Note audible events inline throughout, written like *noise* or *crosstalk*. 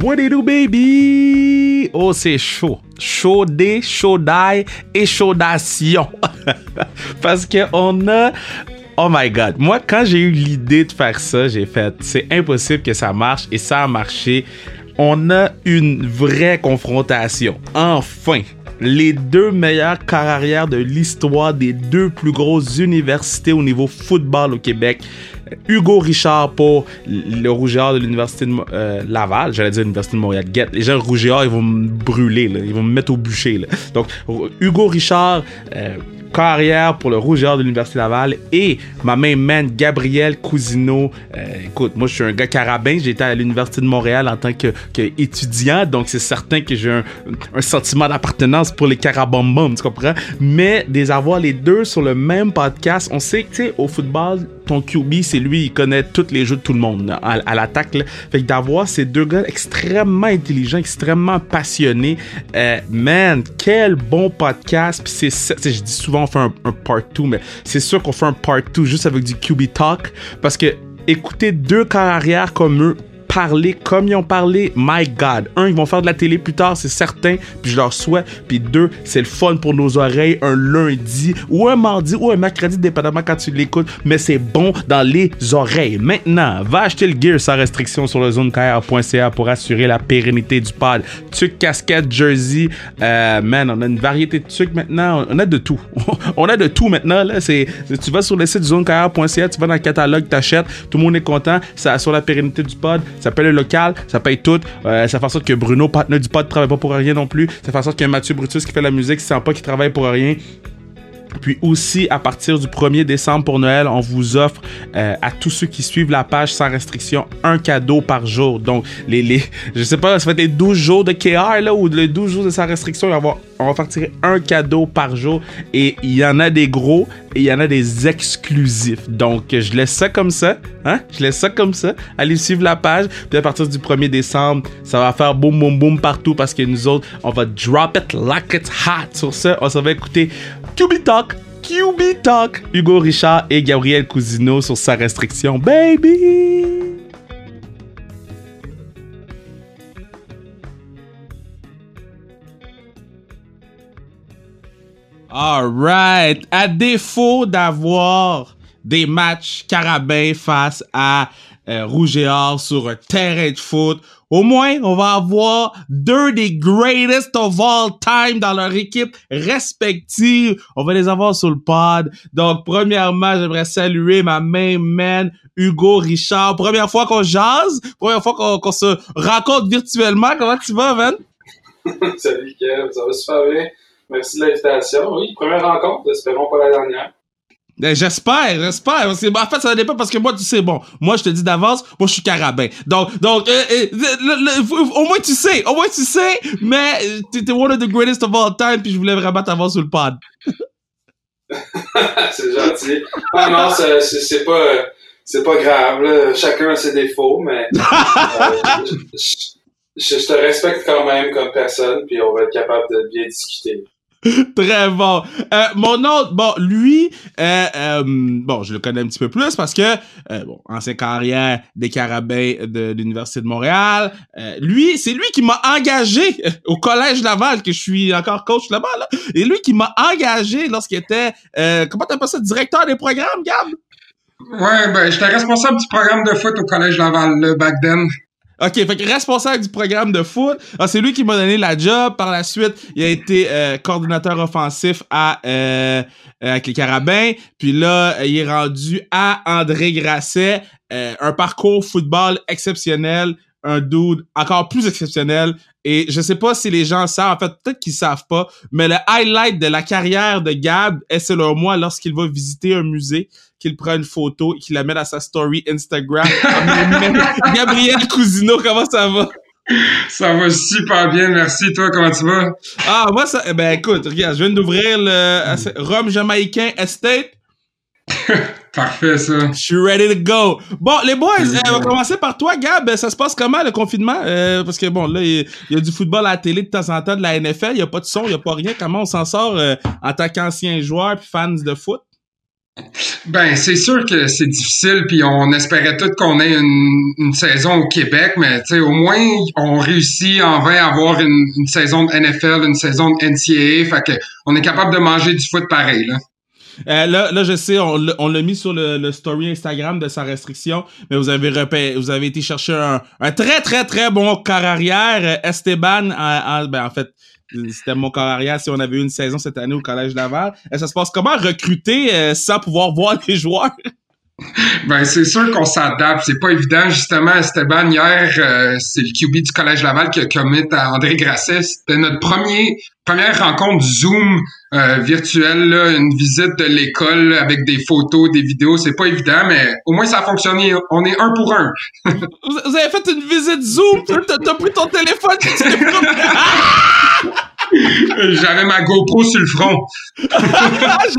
What do you do, baby? Oh, c'est chaud. Chaud des, chaud d'ail et chaudation. *laughs* Parce que on a. Oh my god. Moi, quand j'ai eu l'idée de faire ça, j'ai fait. C'est impossible que ça marche et ça a marché. On a une vraie confrontation. Enfin les deux meilleurs carrières de l'histoire des deux plus grosses universités au niveau football au Québec. Hugo Richard pour le Rougéard de l'Université de euh, Laval. J'allais dire l'Université de Montréal. Get. Les gens Rougéard, ils vont me brûler. Ils vont me mettre au bûcher. Donc, Hugo Richard... Euh, carrière pour le rougeur de l'Université Laval et ma main man Gabriel Cousineau. Euh, écoute, moi je suis un gars carabin, j'étais à l'Université de Montréal en tant que, étudiant, donc c'est certain que j'ai un, sentiment d'appartenance pour les carabambums, tu comprends? Mais des avoir les deux sur le même podcast, on sait que tu sais, au football, ton QB, c'est lui, il connaît tous les jeux de tout le monde à, l'attaque. Fait que d'avoir ces deux gars extrêmement intelligents, extrêmement passionnés, euh, man, quel bon podcast. Puis c'est, je dis souvent on fait un, part 2, mais c'est sûr qu'on fait un part 2 juste avec du QB Talk parce que écouter deux carrières comme eux parler comme ils ont parlé, my God. Un, ils vont faire de la télé plus tard, c'est certain, puis je leur souhaite. Puis deux, c'est le fun pour nos oreilles un lundi ou un mardi ou un mercredi, dépendamment quand tu l'écoutes, mais c'est bon dans les oreilles. Maintenant, va acheter le gear sans restriction sur le zonekr.ca pour assurer la pérennité du pod. Tuc, casquette, jersey, euh, man, on a une variété de trucs maintenant, on a de tout. *laughs* on a de tout maintenant, là. C'est, tu vas sur le site zonekr.ca, tu vas dans le catalogue, t'achètes, tout le monde est content, ça assure la pérennité du pod, paye le local, ça paye tout. Euh, ça fait en sorte que Bruno, partenaire du pod, travaille pas pour rien non plus. Ça fait en sorte que Mathieu Brutus qui fait la musique, sent pas qu'il travaille pour rien. Puis aussi, à partir du 1er décembre pour Noël, on vous offre euh, à tous ceux qui suivent la page sans restriction un cadeau par jour. Donc, les, les je sais pas, ça va être les 12 jours de KR là, ou les 12 jours de sans restriction. On va, on va faire tirer un cadeau par jour. Et il y en a des gros et il y en a des exclusifs. Donc, je laisse ça comme ça. Hein? Je laisse ça comme ça. Allez suivre la page. Puis à partir du 1er décembre, ça va faire boum boum boum partout parce que nous autres, on va drop it like it's hot. Sur ça, on s'en va écouter QB Talk, Hugo Richard et Gabriel Cousineau sur sa restriction, baby! Alright, à défaut d'avoir des matchs carabins face à euh, Rouge et Or sur un de foot, au moins, on va avoir deux des greatest of all time dans leur équipe respective. On va les avoir sur le pod. Donc, premièrement, j'aimerais saluer ma main man, Hugo Richard. Première fois qu'on jase, première fois qu'on se rencontre virtuellement. Comment tu vas, man? Salut, *laughs* Kev. Ça va super bien. Merci de l'invitation. Oui, première rencontre. Espérons pas la dernière. Ben, j'espère, j'espère. en fait, ça dépend parce que moi, tu sais, bon, moi, je te dis d'avance, moi, je suis carabin. Donc, donc, euh, euh, au moins, tu sais, au moins, tu sais, mais t'es one of the greatest of all time, puis je voulais vraiment t'avoir sur le pod. *laughs* c'est gentil. Ah non, c'est pas, c'est pas grave, là. Chacun a ses défauts, mais *laughs* euh, je, je te respecte quand même comme personne, puis on va être capable de bien discuter. *laughs* Très bon. Euh, mon autre, bon, lui, euh, euh, bon, je le connais un petit peu plus parce que, euh, bon, ancien carrière des Carabins de l'Université de Montréal. Euh, lui, c'est lui qui m'a engagé *laughs* au Collège Laval, que je suis encore coach là-bas, là. Et lui qui m'a engagé lorsqu'il était, euh, comment t'appelles ça, directeur des programmes, Gab? Ouais, ben, j'étais responsable du programme de foot au Collège Laval, le back then. OK, fait que responsable du programme de foot. Ah, c'est lui qui m'a donné la job. Par la suite, il a été euh, coordinateur offensif à euh, avec les Carabins. Puis là, il est rendu à André Grasset. Euh, un parcours football exceptionnel. Un dude encore plus exceptionnel. Et je sais pas si les gens savent, en fait, peut-être qu'ils savent pas, mais le highlight de la carrière de Gab est selon moi lorsqu'il va visiter un musée qu'il prend une photo et qu'il la met à sa story Instagram. Gabriel Cousineau, comment ça va? Ça va super bien, merci. Toi, comment tu vas? Ah, moi, ça, eh ben, écoute, regarde, je viens d'ouvrir le Rome Jamaïcain Estate. *laughs* Parfait, ça. Je suis ready to go. Bon, les boys, euh, on va commencer par toi, Gab. Ça se passe comment, le confinement? Euh, parce que, bon, là, il y, a du football à la télé de temps en temps, de la NFL. Il n'y a pas de son, il n'y a pas rien. Comment on s'en sort euh, en tant qu'ancien joueur et fans de foot? Ben, c'est sûr que c'est difficile, puis on espérait tout qu'on ait une, une, saison au Québec, mais au moins, on réussit en vain à avoir une, une, saison de NFL, une saison de NCAA, fait on est capable de manger du foot pareil, là. Euh, là, je sais, on, l'a mis sur le, le, story Instagram de sa restriction, mais vous avez vous avez été chercher un, un très, très, très bon corps arrière, Esteban, en, ben, en fait, c'était mon corps arrière si on avait eu une saison cette année au Collège Laval. Ça se passe comment recruter euh, sans pouvoir voir les joueurs? Ben, c'est sûr qu'on s'adapte. C'est pas évident. Justement, Esteban, hier, euh, c'est le QB du Collège Laval qui a commis à André Grasset. C'était notre premier, première rencontre Zoom euh, virtuelle, là, une visite de l'école avec des photos, des vidéos. C'est pas évident, mais au moins ça a fonctionné. On est un pour un. *laughs* Vous avez fait une visite Zoom? T'as pris ton téléphone? *laughs* *laughs* J'avais ma GoPro sur le front. *laughs*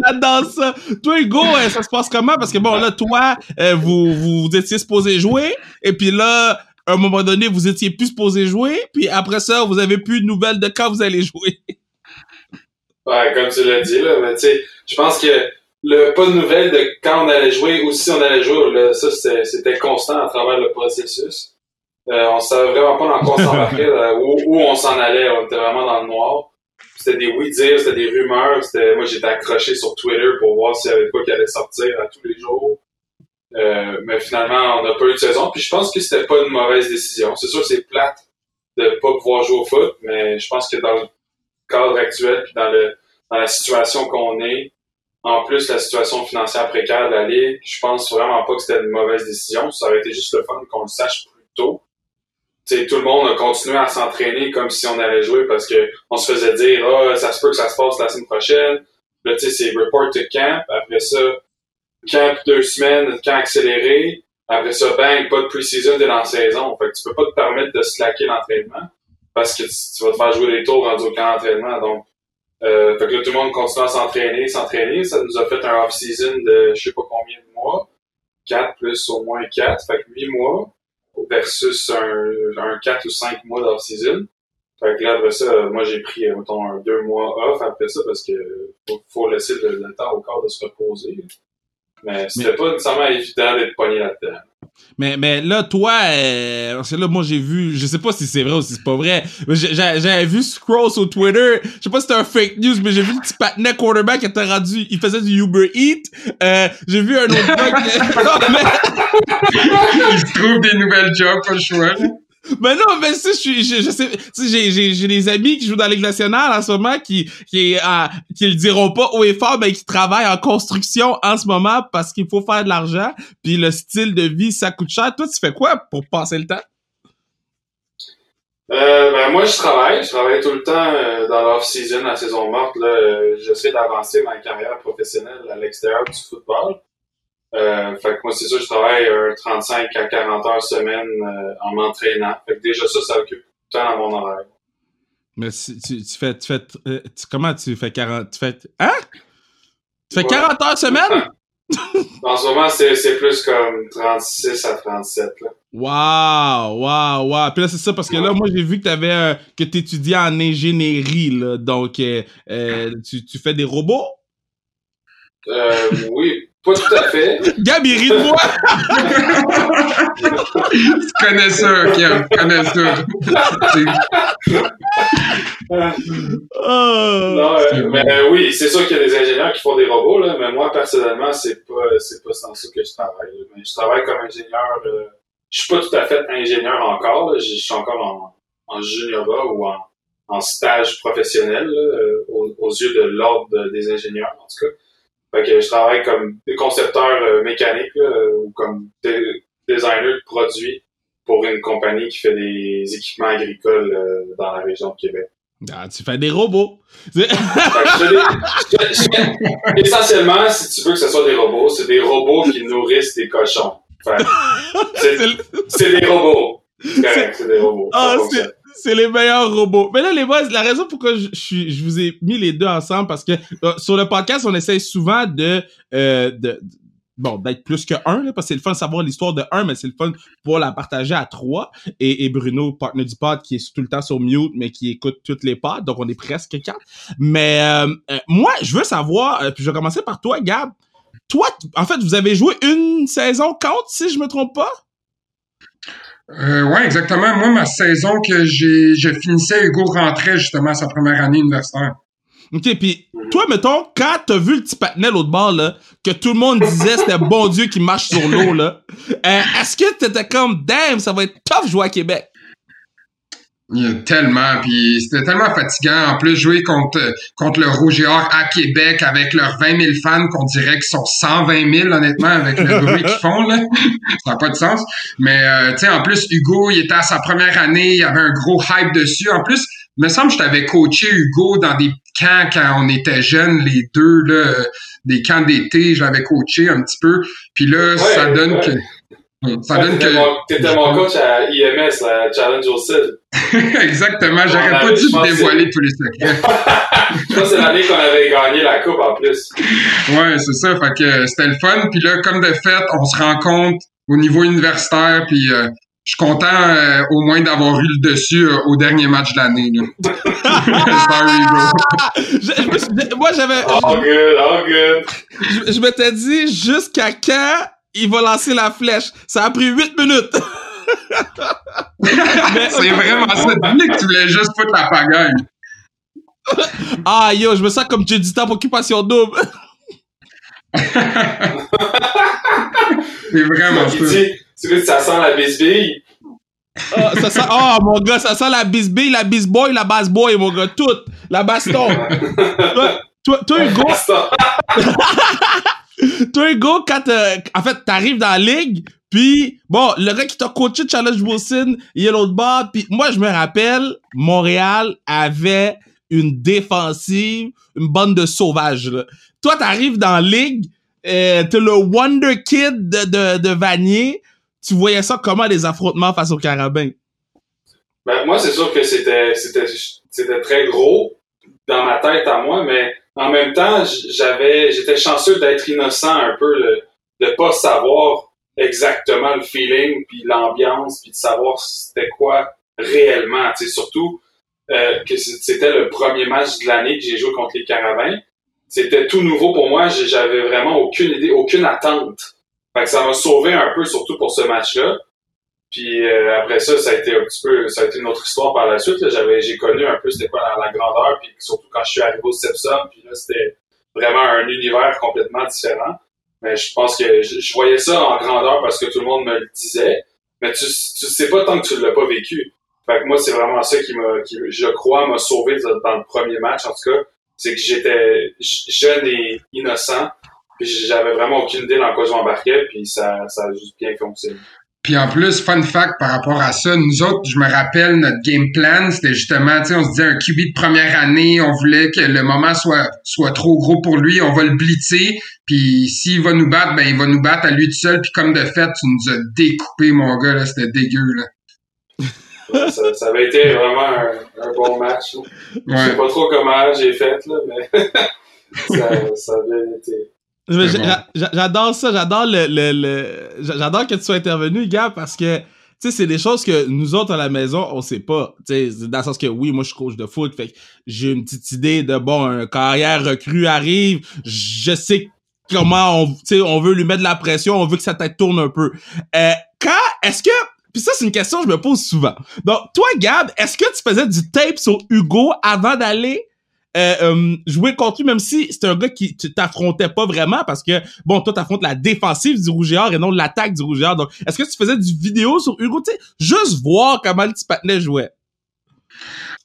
J'adore ça. Toi, Hugo, euh, ça se passe comment? Parce que bon, là, toi, euh, vous, vous étiez supposé jouer, et puis là, à un moment donné, vous étiez plus supposé jouer, puis après ça, vous avez plus de nouvelles de quand vous allez jouer. Ouais, comme tu l'as dit, là, mais tu sais, je pense que le pas de nouvelles de quand on allait jouer ou si on allait jouer, là, ça, c'était constant à travers le processus. Euh, on savait vraiment pas dans quoi on s'embarquait, *laughs* où, où on s'en allait. On était vraiment dans le noir. C'était des oui-dire, c'était des rumeurs. C'était, moi, j'étais accroché sur Twitter pour voir s'il y avait quoi qui allait sortir à tous les jours. Euh, mais finalement, on n'a pas eu de saison. Puis je pense que c'était pas une mauvaise décision. C'est sûr que c'est plate de pas pouvoir jouer au foot, mais je pense que dans le cadre actuel, puis dans, le, dans la situation qu'on est, en plus la situation financière précaire de la Ligue, je pense vraiment pas que c'était une mauvaise décision. Ça aurait été juste le fun qu'on le sache plus tôt tout le monde a continué à s'entraîner comme si on allait jouer parce que on se faisait dire ah ça se peut que ça se passe la semaine prochaine. Là tu sais c'est report to camp. Après ça camp deux semaines, camp accéléré. Après ça bang pas de pre-season de la saison. Fait que tu peux pas te permettre de slacker l'entraînement parce que tu, vas te faire jouer des tours rendu au camp d'entraînement. Donc euh, fait que là, tout le monde continue à s'entraîner, s'entraîner. Ça nous a fait un off-season de je sais pas combien de mois. 4 plus au moins 4, fait que 8 mois versus un, un 4 ou 5 mois d'off-season. Fait que là, après ça, moi, j'ai pris, mettons, un deux mois off après ça parce que faut, faut laisser le, temps au corps de se reposer. Mais c'était pas nécessairement évident d'être pogné là-dedans. Mais, mais là, toi, euh, parce que là, moi, j'ai vu, je sais pas si c'est vrai ou si c'est pas vrai, mais j'avais vu Scroll sur Twitter, je sais pas si c'était un fake news, mais j'ai vu le petit patinet quarterback qui était rendu, il faisait du Uber Eat, euh, j'ai vu un autre gars *laughs* *laughs* Il se trouve des nouvelles jobs, pas le choix. Mais non, mais si je suis, je, sais, j'ai, j'ai, j'ai des amis qui jouent dans Ligue nationale en ce moment qui, qui, euh, qui le diront pas haut et fort, mais qui travaillent en construction en ce moment parce qu'il faut faire de l'argent, puis le style de vie, ça coûte cher. Toi, tu fais quoi pour passer le temps? Euh, ben moi, je travaille. Je travaille tout le temps euh, dans l'off-season, la saison morte. Là, euh, j'essaie d'avancer ma carrière professionnelle à l'extérieur du football. Euh, fait que moi, c'est ça, je travaille 35 à 40 heures semaine euh, en m'entraînant. Fait que déjà ça, ça occupe tout le temps dans mon horaire. Mais tu, tu fais, tu fais, euh, comment tu fais 40, tu fais, hein? Tu fais 40 heures semaine? en ce moment, c'est plus comme 36 à 37, là. Wow, wow, wow. Puis là, c'est ça, parce que là, moi, j'ai vu que t'avais, euh, que t'étudiais en ingénierie, là. Donc, euh, tu, tu fais des robots? Euh, oui, pas tout à fait. Gab, il rit de moi! tu connais ça, Kim, tu connais ça. oh, non, euh, mais euh, oui, c'est sûr qu'il y a des ingénieurs qui font des robots, là, mais moi, personnellement, c'est pas, c'est pas sans ça que je travaille. Mais je travaille comme ingénieur. Euh, je suis pas tout à fait ingénieur encore. Je suis encore en, en juniorat ou en, en stage professionnel aux, aux, yeux de l'ordre des ingénieurs, en tout cas. Fait que je travaille comme concepteur euh, mécanique euh, ou comme designer de produits pour une compagnie qui fait des équipements agricoles euh, dans la région de Québec. Ah, tu fais des robots. *laughs* essentiellement, si tu veux que ce soit des robots, c'est des robots qui nourrissent des cochons. *laughs* c'est des robots. C'est des robots. Ah, c'est les meilleurs robots. Mais là, les boys, la raison pourquoi je, je, vous ai mis les deux ensemble, parce que euh, sur le podcast, on essaye souvent de, euh, de bon, d'être plus que un, là, parce que c'est le fun de savoir l'histoire de un, mais c'est le fun pour la partager à trois. Et, et Bruno, partenaire du pod, qui est tout le temps sur mute, mais qui écoute toutes les pods, donc on est presque quatre. Mais euh, moi, je veux savoir, puis je vais commencer par toi, Gab. toi, en fait, vous avez joué une saison contre, si je me trompe pas? Euh, ouais, exactement. Moi, ma saison que j'ai, je finissais, Hugo rentrait justement à sa première année universitaire. OK, puis toi, mettons, quand t'as vu le petit patinet l'autre bord, là, que tout le monde disait c'était bon Dieu qui marche sur l'eau, là, euh, est-ce que t'étais comme, damn, ça va être tough jouer à Québec? Il y a tellement, puis c'était tellement fatigant. En plus, jouer contre contre le Rouge et Or à Québec avec leurs 20 000 fans qu'on dirait qu'ils sont 120 000, honnêtement, avec le bruit qu'ils font, là. *laughs* Ça n'a pas de sens. Mais, euh, tu sais, en plus, Hugo, il était à sa première année, il y avait un gros hype dessus. En plus, il me semble que je t'avais coaché, Hugo, dans des camps quand on était jeunes, les deux, là, des camps d'été, je l'avais coaché un petit peu. Puis là, ça donne que ça donne que. T'étais mon coach à IMS, la Challenge au CID. *laughs* Exactement, j'aurais pas dû te dévoiler tous les secrets. *laughs* que c'est l'année qu'on avait gagné la coupe en plus. Ouais, c'est ça, fait que c'était le fun. Puis là, comme de fait, on se rencontre au niveau universitaire, puis euh, je suis content euh, au moins d'avoir eu le dessus euh, au dernier match de l'année. *laughs* Sorry, bro. moi, j'avais. Oh, good, oh, good. Je, je m'étais dit jusqu'à quand il va lancer la flèche. Ça a pris 8 minutes. *laughs* c'est vraiment ça. Que tu voulais juste foutre la pagaille. *laughs* ah, yo, je me sens comme temps pour occupation double. *laughs* c'est vraiment ça. Tu sais, ça sent la bisbille? Ah, ça sent, oh mon gars, ça sent la bisbille, la bisboy, la bass boy, mon gars, tout. La baston. toi, toi, toi, Hugo? Toi, Hugo, quand euh, en fait, t'arrives dans la ligue, puis bon, le gars qui t'a coaché Challenge Wilson, il est l'autre bord, puis moi, je me rappelle, Montréal avait une défensive, une bande de sauvages. Là. Toi, t'arrives dans la ligue, euh, t'es le Wonder Kid de, Vanier, tu voyais ça comment les affrontements face aux Carabins? Ben, moi, c'est sûr que c'était, c'était très gros dans ma tête à moi, mais en même temps, j'avais, j'étais chanceux d'être innocent un peu, de de pas savoir exactement le feeling, puis l'ambiance, puis de savoir c'était quoi réellement. Tu surtout euh, que c'était le premier match de l'année que j'ai joué contre les Caravans. C'était tout nouveau pour moi. J'avais vraiment aucune idée, aucune attente. Fait que ça m'a sauvé un peu, surtout pour ce match-là. Puis euh, après ça, ça a été un petit peu, ça a été une autre histoire par la suite. J'avais, j'ai connu un peu c'était quoi la, grandeur, puis surtout quand je suis arrivé au Sepsum, puis là c'était vraiment un univers complètement différent. Mais je pense que je, voyais ça en grandeur parce que tout le monde me le disait, mais tu, tu sais pas tant que tu l'as pas vécu. Fait que moi, c'est vraiment ça qui m'a, qui, je crois, m'a sauvé dans le premier match en tout cas, c'est que j'étais jeune et innocent, puis j'avais vraiment aucune idée dans quoi je m'embarquais, puis ça, ça a juste bien fonctionné. Puis en plus, fun fact par rapport à ça, nous autres, je me rappelle, notre game plan, c'était justement, tu sais, on se disait un QB de première année, on voulait que le moment soit soit trop gros pour lui, on va le blitzer, puis s'il va nous battre, ben il va nous battre à lui tout seul, puis comme de fait, tu nous as découpé, mon gars, là, c'était dégueu, là. ça, ça, avait été vraiment un, un bon match. Ouais. Je sais pas trop comment j'ai fait, là, mais *laughs* ça, ça avait été. J'adore ça, j'adore le, le, le j'adore que tu sois intervenu, gars, parce que tu sais, c'est des choses que nous autres à la maison, on sait pas. Tu sais, dans le sens que oui, moi je suis coach de foot, fait que j'ai une petite idée de bon, un carrière recrue arrive, je sais comment on, tu sais, on veut lui mettre de la pression, on veut que sa tête tourne un peu. Euh, quand est-ce que puis ça, c'est une question que je me pose souvent. Donc, toi, Gab, est-ce que tu faisais du tape sur Hugo avant d'aller euh, euh, jouer contre lui, même si c'est un gars qui t'affrontait pas vraiment parce que, bon, toi, t'affrontes la défensive du Rouge et non l'attaque du Rouge Donc, est-ce que tu faisais du vidéo sur Hugo, tu sais, juste voir comment le petit patinet jouait?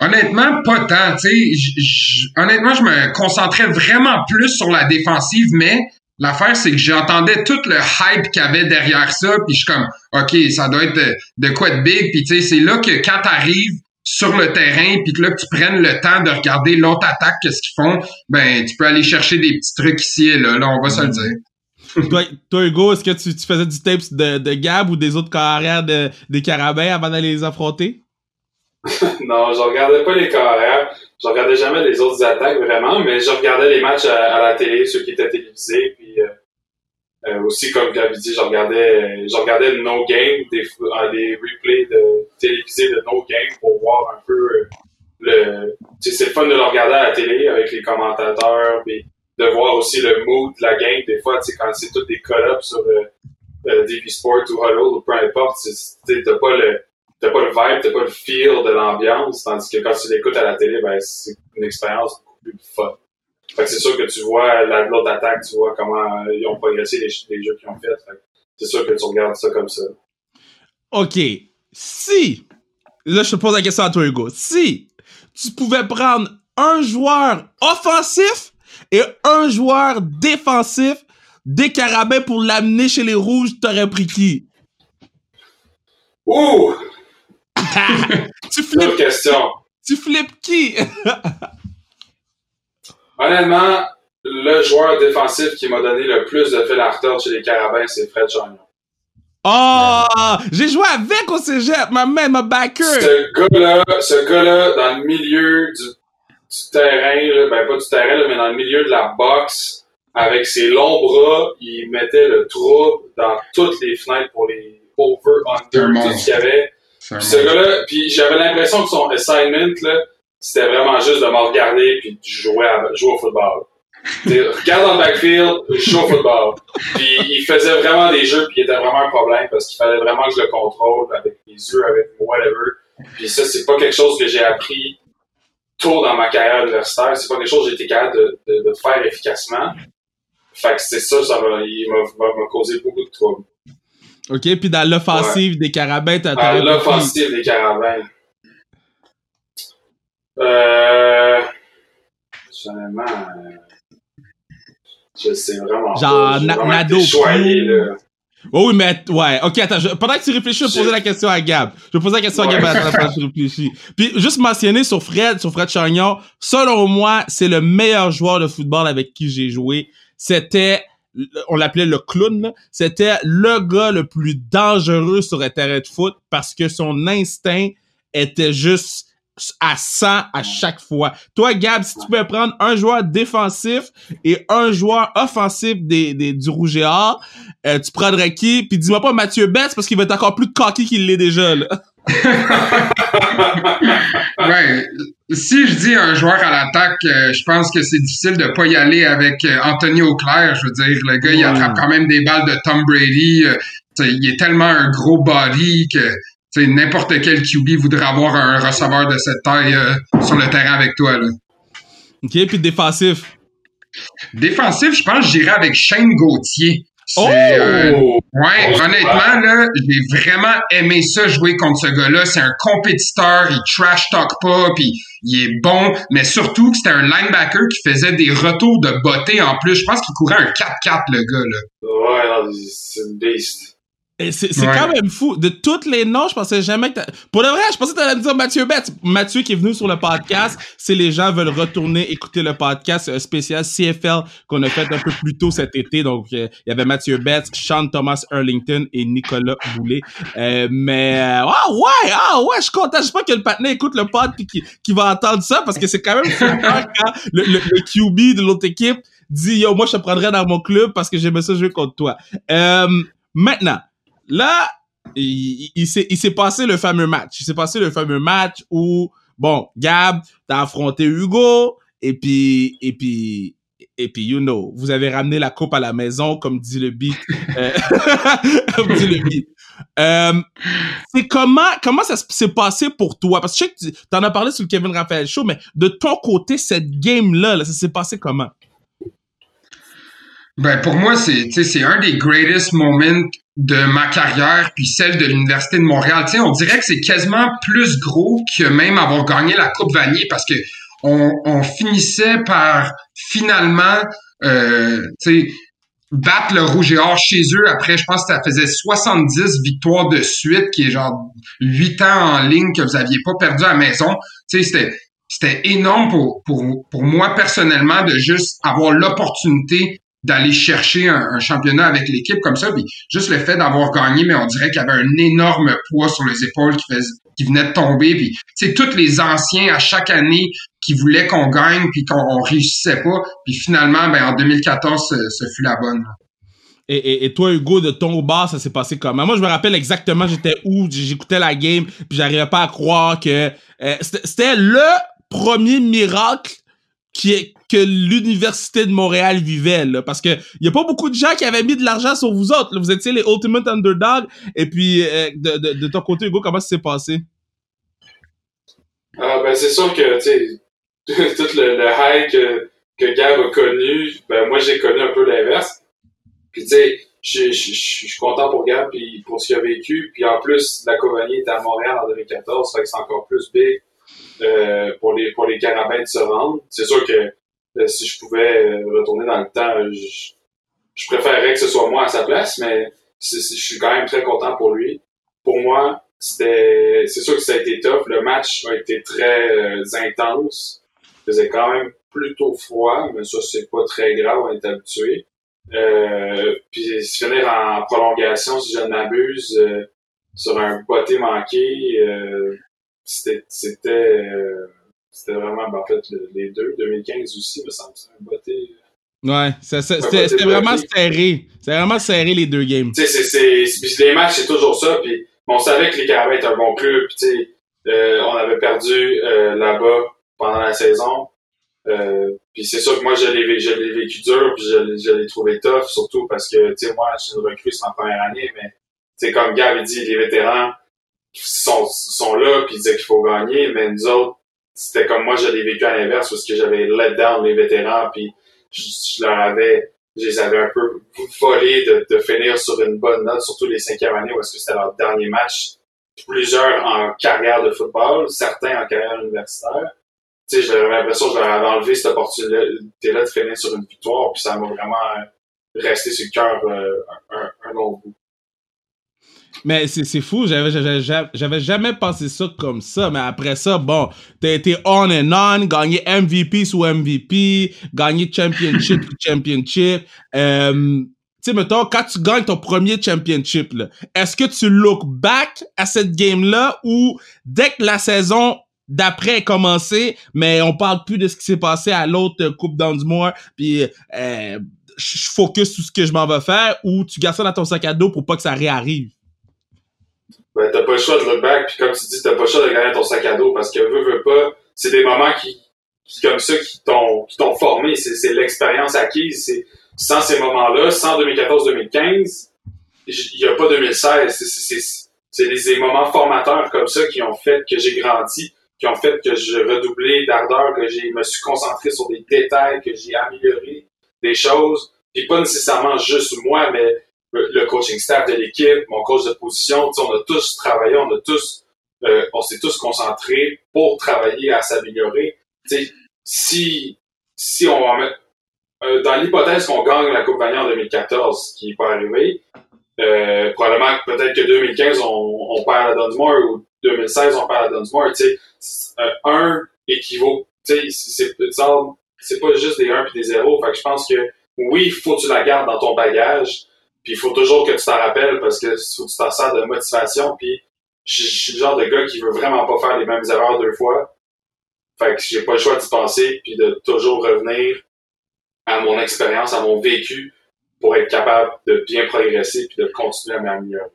Honnêtement, pas tant. Tu sais, honnêtement, je me concentrais vraiment plus sur la défensive, mais l'affaire, c'est que j'entendais tout le hype qu'il y avait derrière ça, puis je suis comme, OK, ça doit être de, quoi de big, puis tu sais, c'est là que quand t'arrives sur le terrain, puis que là, tu prennes le temps de regarder l'autre attaque, qu'est-ce qu'ils font, ben, tu peux aller chercher des petits trucs ici et là. Là, on va se le dire. *laughs* toi, toi, Hugo, est-ce que tu, tu, faisais du tape de, de Gab ou des autres carrières de, des carabins avant d'aller les affronter? *laughs* non, je regardais pas les carrières. Je regardais jamais les autres attaques vraiment, mais je regardais les matchs à, la télé, ceux qui étaient télévisés, puis euh, aussi, comme Gabi dit, je regardais, je regardais No Game, des, euh, des replays de télévisés de No Game pour voir un peu euh, le. C'est fun de le regarder à la télé avec les commentateurs, puis de voir aussi le mood de la game. Des fois, quand c'est tous des call sur euh, euh, DV Sport ou Huddle ou peu importe, t'as pas le t'as pas le vibe, t'as pas le feel de l'ambiance, tandis que quand tu l'écoutes à la télé, ben c'est une expérience beaucoup plus fun. Fait que c'est sûr que tu vois l'autre attaque, tu vois comment ils ont progressé les, les jeux qu'ils ont fait. c'est sûr que tu regardes ça comme ça. OK. Si, là je te pose la question à toi Hugo, si tu pouvais prendre un joueur offensif et un joueur défensif des carabins pour l'amener chez les rouges, t'aurais pris qui? Ouh! *laughs* tu flippes. question. Tu flippes qui? *laughs* Honnêtement, le joueur défensif qui m'a donné le plus de fil à retordre chez les carabins, c'est Fred Chagnon. Oh! J'ai joué avec au cégep, ma main, ma backer! Ce gars-là, ce gars-là, dans le milieu du, du terrain, ben pas du terrain, mais dans le milieu de la boxe, avec ses longs bras, il mettait le trouble dans toutes les fenêtres pour les over, under, tout ce qu'il y avait. Ce gars-là, puis j'avais l'impression que son assignment, là, c'était vraiment juste de me regarder puis de jouer, à, jouer au football. regarde dans le backfield, joue au football. Puis il faisait vraiment des jeux puis il était vraiment un problème parce qu'il fallait vraiment que je le contrôle avec les yeux, avec whatever. Puis ça, c'est pas quelque chose que j'ai appris tôt dans ma carrière universitaire. C'est pas quelque chose que j'ai été capable de, de, de, faire efficacement. Fait que c'est ça, ça m'a, il m'a, causé beaucoup de troubles. OK, puis dans l'offensive des Carabins, t'as... Dans l'offensive des Carabins. Euh... Finalement... Euh, je sais vraiment Genre. Nado. Oh oui, mais ouais. Ok, attends. pendant que tu réfléchis, je vais poser la question à Gab. Je vais poser la question à Gab pendant que tu réfléchis. Puis juste mentionner sur Fred, sur Fred Chagnon, selon moi, c'est le meilleur joueur de football avec qui j'ai joué. C'était on l'appelait le clown, c'était le gars le plus dangereux sur un terrain de foot parce que son instinct était juste à 100 à chaque fois. Toi, Gab, si tu pouvais prendre un joueur défensif et un joueur offensif des, des du Rouge et Or, euh, tu prendrais qui? Puis dis-moi pas Mathieu Betts parce qu'il va être encore plus cocky qu'il l'est déjà, là. ouais. *laughs* Si je dis un joueur à l'attaque, euh, je pense que c'est difficile de pas y aller avec euh, Anthony Auclair. Je veux dire, le gars, il attrape quand même des balles de Tom Brady. il est tellement un gros body que n'importe quel QB voudrait avoir un receveur de cette taille euh, sur le terrain avec toi. Là. OK, puis défensif. Défensif, je pense que j'irais avec Shane Gauthier. Oh! Euh, ouais, oh, honnêtement, là, j'ai vraiment aimé ça jouer contre ce gars-là. C'est un compétiteur, il trash talk pas, puis il est bon, mais surtout que c'était un linebacker qui faisait des retours de beauté en plus. Je pense qu'il courait un 4-4, le gars, là. Ouais, c'est une beast. C'est quand même fou. De toutes les noms, je pensais jamais que Pour le vrai, je pensais que t'allais me dire Mathieu Betts. Mathieu qui est venu sur le podcast, si les gens veulent retourner écouter le podcast euh, spécial CFL qu'on a fait un peu plus tôt cet été. Donc, euh, il y avait Mathieu Betts, Sean Thomas Erlington et Nicolas Boulet. Euh, mais, ah ouais, ah ouais, je suis content. J'espère que le patiné écoute le pod qui, qui va entendre ça parce que c'est quand même *laughs* quand le, le, le, QB de l'autre équipe dit, yo, moi, je te prendrais dans mon club parce que j'aimais ça jouer contre toi. maintenant, là, il, s'est passé le fameux match. Il s'est passé le fameux match où, bon, Gab, t'as affronté Hugo, et puis, et puis, et puis, you know, vous avez ramené la coupe à la maison, comme dit le beat. Euh, *laughs* comme dit le beat. Euh, c'est comment, comment ça s'est passé pour toi? Parce que je sais que t'en as parlé sur le Kevin Raphaël Show, mais de ton côté, cette game-là, là, ça s'est passé comment? Ben, pour moi, c'est, c'est un des greatest moments de ma carrière puis celle de l'Université de Montréal. sais, on dirait que c'est quasiment plus gros que même avoir gagné la Coupe Vanier parce que on, finissait par finalement euh, battre le Rouge et Or chez eux. Après, je pense que ça faisait 70 victoires de suite, qui est genre 8 ans en ligne que vous aviez pas perdu à la maison. C'était c'était énorme pour, pour, pour moi personnellement de juste avoir l'opportunité d'aller chercher un, championnat avec l'équipe comme ça. Puis juste le fait d'avoir gagné, mais on dirait qu'il y avait un énorme poids sur les épaules qui, qui venait de tomber. Puis, sais, tous les anciens à chaque année qui voulaient qu'on gagne puis qu'on réussissait pas. Puis finalement, ben, en 2014, ce, fut la bonne. Et, et, toi, Hugo, de ton bas, ça s'est passé comment? Moi, je me rappelle exactement, j'étais où, j'écoutais la game, puis j'arrivais pas à croire que euh, c'était le premier miracle qui est l'Université de Montréal vivait, parce que y a pas beaucoup de gens qui avaient mis de l'argent sur vous autres. Vous étiez les Ultimate Underdog. Et puis, euh, de, ton côté, Hugo, comment ça s'est passé? Ah, ben, c'est sûr que, tu *laughs* tout le, le high que, que Gab a connu, ben, moi, j'ai connu un peu l'inverse. Puis, tu sais, je, je, suis content pour Gab puis pour ce qu'il a vécu. Puis en plus, la compagnie est à Montréal en 2014, fait que c'est encore plus big euh, pour les pour les carabins de se rendre. C'est sûr que si je pouvais euh, retourner dans le temps, je, je préférerais que ce soit moi à sa place, mais je suis quand même très content pour lui. Pour moi, c'était c'est sûr que ça a été tough. Le match a été très euh, intense. Il faisait quand même plutôt froid, mais ça c'est pas très grave, on est habitué. Euh, puis finir en prolongation, si je ne m'abuse, euh, sur un botté manqué, euh, c'était euh, c'était vraiment ben, en fait les deux 2015 aussi me semble un botté ouais c'était vraiment serré. C'est vraiment serré les deux games. Tu sais les matchs c'est toujours ça puis on savait que les Carabins étaient un bon club tu sais on avait perdu là-bas pendant la saison. Euh, puis c'est sûr que moi, je l'ai, vécu dur, puis je, l'ai trouvé tough, surtout parce que, tu sais, moi, je suis une recrue, c'est ma première année, mais, tu sais, comme Gab dit, les vétérans sont, sont là, puis ils disaient qu'il faut gagner, mais nous autres, c'était comme moi, je l'ai vécu à l'inverse, parce que j'avais let down les vétérans, puis je, leur avais, je les avais un peu volés de, de finir sur une bonne note, surtout les cinquièmes années, parce que c'était leur dernier match. Plusieurs en carrière de football, certains en carrière universitaire tu sais, j'avais l'impression que j'avais enlevé cette opportunité-là de finir sur une victoire, puis ça m'a vraiment resté sur le cœur euh, un, un, long bout. Mais c'est fou, j'avais jamais pensé ça comme ça, mais après ça, bon, t'as été on and on, gagné MVP sous MVP, gagné championship championship. Euh, tu sais, mettons, quand tu gagnes ton premier championship, est-ce que tu look back à cette game-là ou dès que la saison d'après commencer, mais on parle plus de ce qui s'est passé à l'autre Coupe d'Ansmore, puis euh, je focus sur ce que je m'en vais faire, ou tu gardes ça dans ton sac à dos pour pas que ça réarrive? Ben, t'as pas le choix de look back, puis comme tu dis, t'as pas le choix de garder ton sac à dos, parce que veux, veux pas, c'est des moments qui, qui comme ça qui t'ont qui t'ont formé, c'est l'expérience acquise, c'est sans ces moments-là, sans 2014-2015, il y a pas 2016, c'est des moments formateurs comme ça qui ont fait que j'ai grandi, qui ont fait que je redoublé d'ardeur, que j'ai me suis concentré sur des détails, que j'ai amélioré des choses. Puis pas nécessairement juste moi, mais le coaching staff de l'équipe, mon coach de position, on a tous travaillé, on a tous, euh, on s'est tous concentrés pour travailler à s'améliorer. Si, si on va mettre, euh, dans l'hypothèse qu'on gagne la Coupe Vanier en 2014, qui n'est pas arrivé, euh, probablement peut-être que 2015 on, perd la Dunsmore ou 2016 on perd la Dunsmore. Tu un équivaut. Tu sais, c'est pas juste des 1 puis des 0. Fait que je pense que oui, il faut que tu la gardes dans ton bagage. Puis il faut toujours que tu t'en rappelles parce que tu t'en sers de motivation. Puis je suis le genre de gars qui veut vraiment pas faire les mêmes erreurs deux fois. Fait que j'ai pas le choix d'y penser puis de toujours revenir à mon expérience, à mon vécu pour être capable de bien progresser puis de continuer à m'améliorer.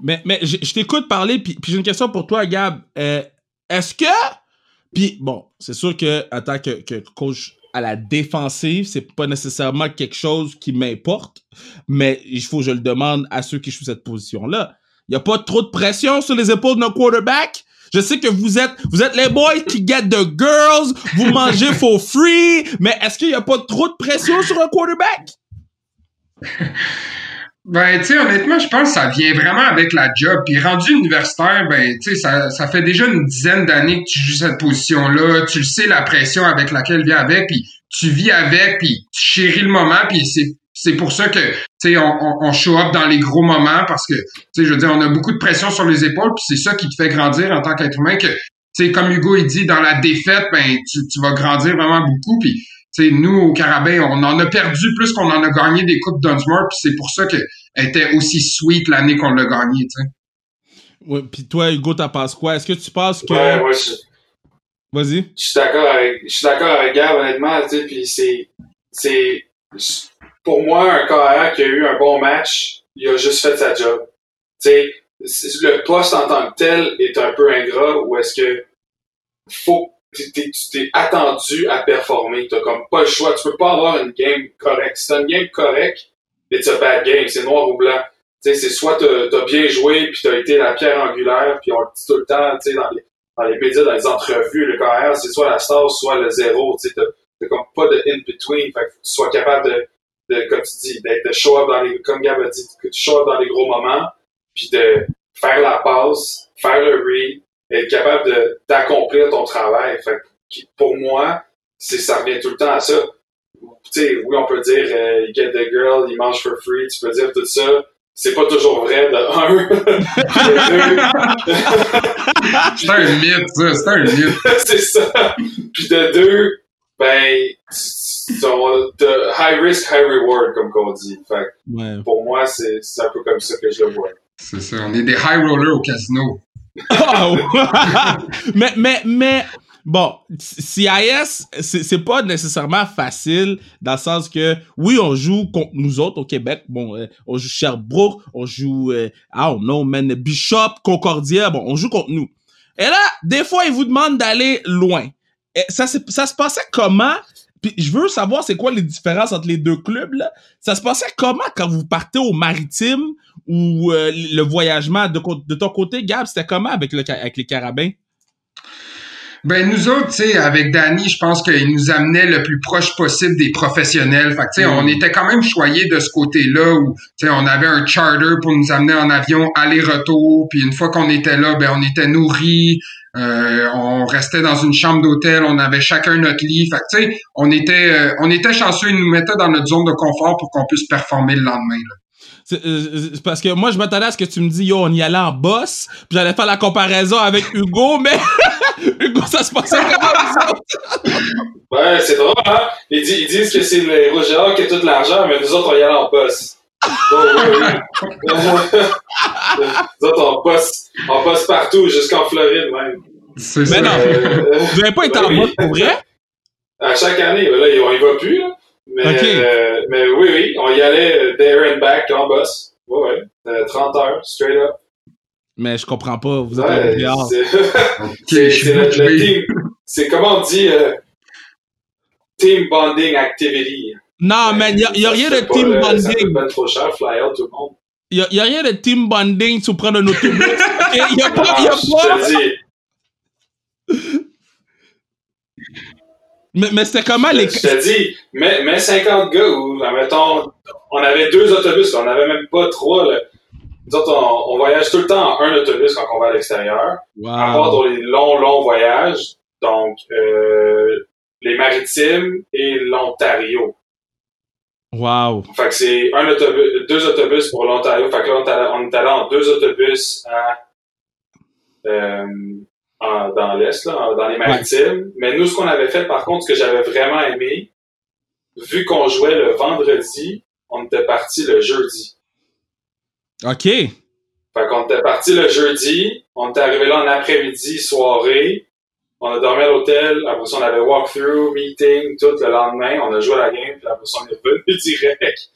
Mais, mais je, t'écoute parler, puis, j'ai une question pour toi, Gab. Euh, est-ce que... Puis bon, c'est sûr que en tant que, que coach à la défensive, c'est pas nécessairement quelque chose qui m'importe, mais il faut que je le demande à ceux qui jouent cette position-là. Il y a pas trop de pression sur les épaules d'un quarterback? Je sais que vous êtes vous êtes les boys qui get the girls, vous mangez for free, mais est-ce qu'il y a pas trop de pression sur un quarterback? *laughs* Ben, tu sais, honnêtement, je pense que ça vient vraiment avec la job. Puis rendu universitaire, ben, tu sais, ça, ça fait déjà une dizaine d'années que tu joues cette position-là. Tu sais la pression avec laquelle vient avec, puis tu vis avec, puis tu chéris le moment, puis c'est c'est pour ça que, tu sais, on, on, show up dans les gros moments parce que, tu sais, je veux dire, on a beaucoup de pression sur les épaules, puis c'est ça qui te fait grandir en tant qu'être humain. Que, sais, comme Hugo il dit, dans la défaite, ben, tu, tu vas grandir vraiment beaucoup. Puis nous, au Carabin, on en a perdu plus qu'on en a gagné des Coupes Dunsmore, puis c'est pour ça qu'elle était aussi sweet l'année qu'on l'a gagné, tu sais. Ouais, puis toi, Hugo, t'en penses quoi? Est-ce que tu penses que... Ouais, je... Vas-y. Je suis d'accord avec, je suis d'accord avec Gab, honnêtement, tu sais, puis c'est, c'est, pour moi, un carrière qui a eu un bon match, il a juste fait sa job. Tu sais, le poste en tant que tel est un peu ingrat, ou est-ce que faut tu t'es attendu à performer. T'as comme pas le choix. Tu peux pas avoir une game correcte. Si t'as une game correcte, it's a bad game. C'est noir ou blanc. C'est soit t'as as bien joué puis t'as été la pierre angulaire puis on le dit tout le temps, tu dans les, dans les médias, dans les entrevues, le carrière, c'est soit la star, soit le zéro. Tu t'as comme pas de in-between. Fait que tu sois capable de, de comme tu dis, d'être de show up dans les, comme Gab a dit, que tu show up dans les gros moments puis de faire la passe, faire le read, être capable de d'accomplir ton travail. Fait pour moi, c'est ça revient tout le temps à ça. Tu sais, oui, on peut dire euh, you get the girl, il mange for free, tu peux dire tout ça. C'est pas toujours vrai de un. *laughs* c'est un mythe, ça, c'est un mythe. *laughs* c'est ça. Puis de deux, ben, de high risk, high reward, comme qu'on dit. Fait pour moi, c'est un peu comme ça que je le vois. C'est ça, on est des high rollers au casino. *laughs* Mais, mais, mais, bon, CIS, c'est pas nécessairement facile dans le sens que, oui, on joue contre nous autres au Québec. Bon, euh, on joue Sherbrooke, on joue, euh, don't know, man, Bishop, Concordia. Bon, on joue contre nous. Et là, des fois, ils vous demandent d'aller loin. Ça se passait comment? Puis je veux savoir c'est quoi les différences entre les deux clubs là. Ça se passait comment quand vous partez au maritime ou euh, le voyagement? De, de, ton côté, Gab, c'était comment avec, le, avec les carabins? Ben nous autres, tu sais, avec Danny, je pense qu'il nous amenait le plus proche possible des professionnels. Fait tu sais, on mm. était quand même choyés de ce côté-là où, tu sais, on avait un charter pour nous amener en avion aller-retour. Puis une fois qu'on était là, ben on était nourris. Euh, on restait dans une chambre d'hôtel, on avait chacun notre lit. Fait tu sais, on était, euh, on était chanceux, ils nous mettaient dans notre zone de confort pour qu'on puisse performer le lendemain. Là. Euh, parce que moi, je m'attendais à ce que tu me dis, yo, on y allait en boss, puis j'allais faire la comparaison avec Hugo, mais *laughs* Hugo, ça se passait Ouais, c'est drôle, hein? Ils, disent, que c'est les Roger qui a tout l'argent, mais nous autres, on y allait en boss. *laughs* nous autres, on bosse, on bosse partout, jusqu'en Floride même. Mais non, euh, *laughs* vous n'avez pas été en boss pour vrai? À chaque année, là, on y va plus, là. Mais, euh, mais oui, oui, on y allait euh, there and back en boss. Ouais, ouais. 30 euh, heures, straight up. Mais je comprends pas, vous êtes ouais, C'est *laughs* c'est le, team. C'est comment on dit team bonding activity. Non, mais il y, a rien de team bonding. Ça coûte trop cher, fly out tout le monde. Il y, a rien de team bonding tu prends un autobus. *laughs* Il y a pas, il y a pas. Je te dis. Mais, mais c'était comment les. Je te dis, mais, mais 50 gars ou, mettons, on avait deux autobus, on n'avait même pas trois. Là. Nous autres, on, on, voyage tout le temps en un autobus quand on va à l'extérieur. Wow. À part dans les longs, longs voyages. Donc, euh, les maritimes et l'Ontario. Wow. Fait que c'est un autobus, deux autobus pour l'Ontario. Fait que là, on est allé en deux autobus à, euh, dans l'Est, dans les maritimes. Mais nous, ce qu'on avait fait, par contre, ce que j'avais vraiment aimé, vu qu'on jouait le vendredi, on était parti le jeudi. OK. Fait qu'on était parti le jeudi, on était arrivé là en après-midi, soirée, on a dormi à l'hôtel, après ça on avait walkthrough, meeting, tout le lendemain, on a joué à la game, puis après ça on est venu *laughs* direct